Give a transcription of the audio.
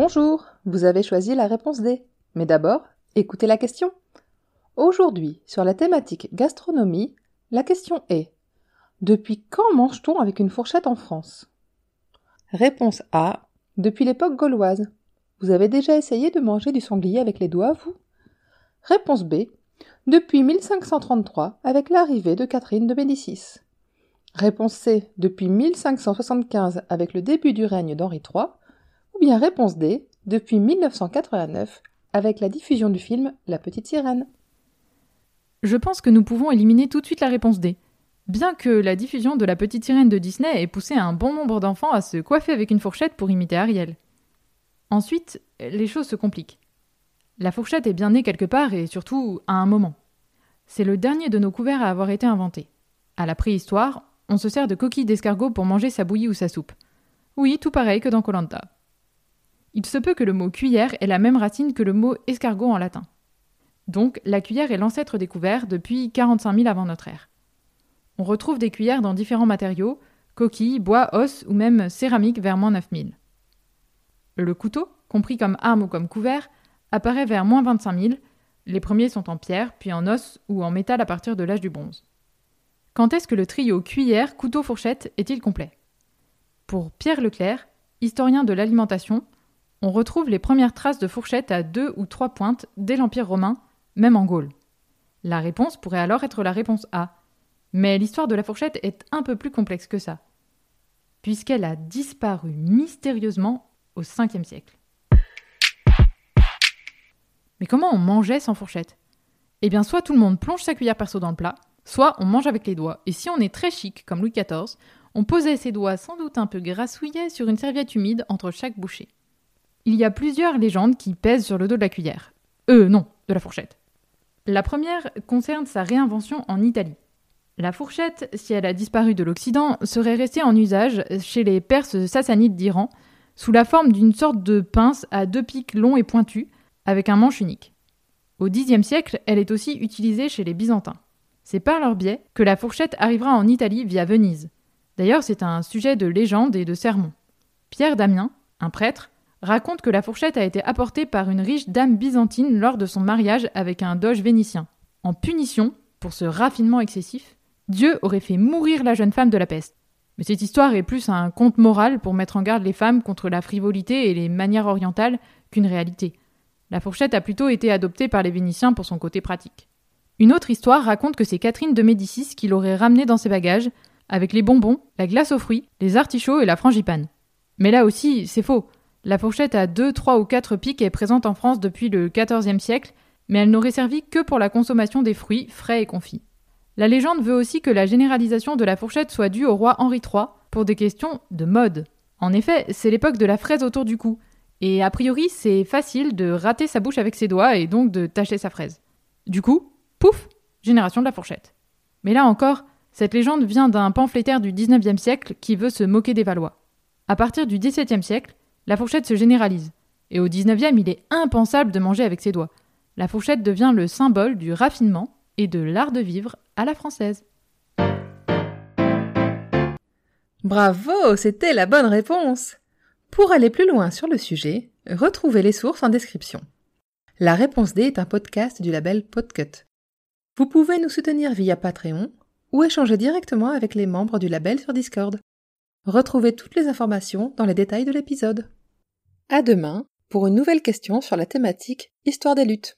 Bonjour, vous avez choisi la réponse D. Mais d'abord, écoutez la question. Aujourd'hui, sur la thématique gastronomie, la question est Depuis quand mange-t-on avec une fourchette en France? Réponse A. Depuis l'époque gauloise. Vous avez déjà essayé de manger du sanglier avec les doigts, vous? Réponse B. Depuis 1533, avec l'arrivée de Catherine de Médicis. Réponse C. Depuis 1575, avec le début du règne d'Henri III. Ou bien réponse D. Depuis 1989, avec la diffusion du film La Petite Sirène. Je pense que nous pouvons éliminer tout de suite la réponse D. Bien que la diffusion de La Petite Sirène de Disney ait poussé un bon nombre d'enfants à se coiffer avec une fourchette pour imiter Ariel. Ensuite, les choses se compliquent. La fourchette est bien née quelque part et surtout à un moment. C'est le dernier de nos couverts à avoir été inventé. À la préhistoire, on se sert de coquilles d'escargot pour manger sa bouillie ou sa soupe. Oui, tout pareil que dans Colanta. Il se peut que le mot cuillère ait la même racine que le mot escargot en latin. Donc, la cuillère est l'ancêtre des couverts depuis 45 000 avant notre ère. On retrouve des cuillères dans différents matériaux, coquilles, bois, os ou même céramique vers moins 9000. Le couteau, compris comme arme ou comme couvert, apparaît vers moins 25 000. Les premiers sont en pierre, puis en os ou en métal à partir de l'âge du bronze. Quand est-ce que le trio cuillère, couteau, fourchette est-il complet? Pour Pierre Leclerc, historien de l'alimentation, on retrouve les premières traces de fourchettes à deux ou trois pointes dès l'Empire romain, même en Gaule. La réponse pourrait alors être la réponse A. Mais l'histoire de la fourchette est un peu plus complexe que ça, puisqu'elle a disparu mystérieusement au 5e siècle. Mais comment on mangeait sans fourchette? Eh bien, soit tout le monde plonge sa cuillère perso dans le plat, Soit on mange avec les doigts, et si on est très chic, comme Louis XIV, on posait ses doigts sans doute un peu grassouillés sur une serviette humide entre chaque bouchée. Il y a plusieurs légendes qui pèsent sur le dos de la cuillère. Euh, non, de la fourchette. La première concerne sa réinvention en Italie. La fourchette, si elle a disparu de l'Occident, serait restée en usage chez les Perses sassanides d'Iran, sous la forme d'une sorte de pince à deux pics longs et pointus, avec un manche unique. Au Xe siècle, elle est aussi utilisée chez les Byzantins. C'est par leur biais que la fourchette arrivera en Italie via Venise. D'ailleurs, c'est un sujet de légende et de sermon. Pierre Damien, un prêtre, raconte que la fourchette a été apportée par une riche dame byzantine lors de son mariage avec un doge vénitien. En punition, pour ce raffinement excessif, Dieu aurait fait mourir la jeune femme de la peste. Mais cette histoire est plus un conte moral pour mettre en garde les femmes contre la frivolité et les manières orientales qu'une réalité. La fourchette a plutôt été adoptée par les Vénitiens pour son côté pratique. Une autre histoire raconte que c'est Catherine de Médicis qui l'aurait ramené dans ses bagages, avec les bonbons, la glace aux fruits, les artichauts et la frangipane. Mais là aussi, c'est faux. La fourchette à 2, 3 ou 4 pics est présente en France depuis le XIVe siècle, mais elle n'aurait servi que pour la consommation des fruits frais et confits. La légende veut aussi que la généralisation de la fourchette soit due au roi Henri III pour des questions de mode. En effet, c'est l'époque de la fraise autour du cou, et a priori c'est facile de rater sa bouche avec ses doigts et donc de tacher sa fraise. Du coup, Pouf Génération de la fourchette. Mais là encore, cette légende vient d'un pamphlétaire du XIXe siècle qui veut se moquer des Valois. À partir du XVIIe siècle, la fourchette se généralise. Et au XIXe, il est impensable de manger avec ses doigts. La fourchette devient le symbole du raffinement et de l'art de vivre à la française. Bravo, c'était la bonne réponse. Pour aller plus loin sur le sujet, retrouvez les sources en description. La réponse D est un podcast du label Podcut. Vous pouvez nous soutenir via Patreon ou échanger directement avec les membres du label sur Discord. Retrouvez toutes les informations dans les détails de l'épisode. À demain pour une nouvelle question sur la thématique Histoire des luttes.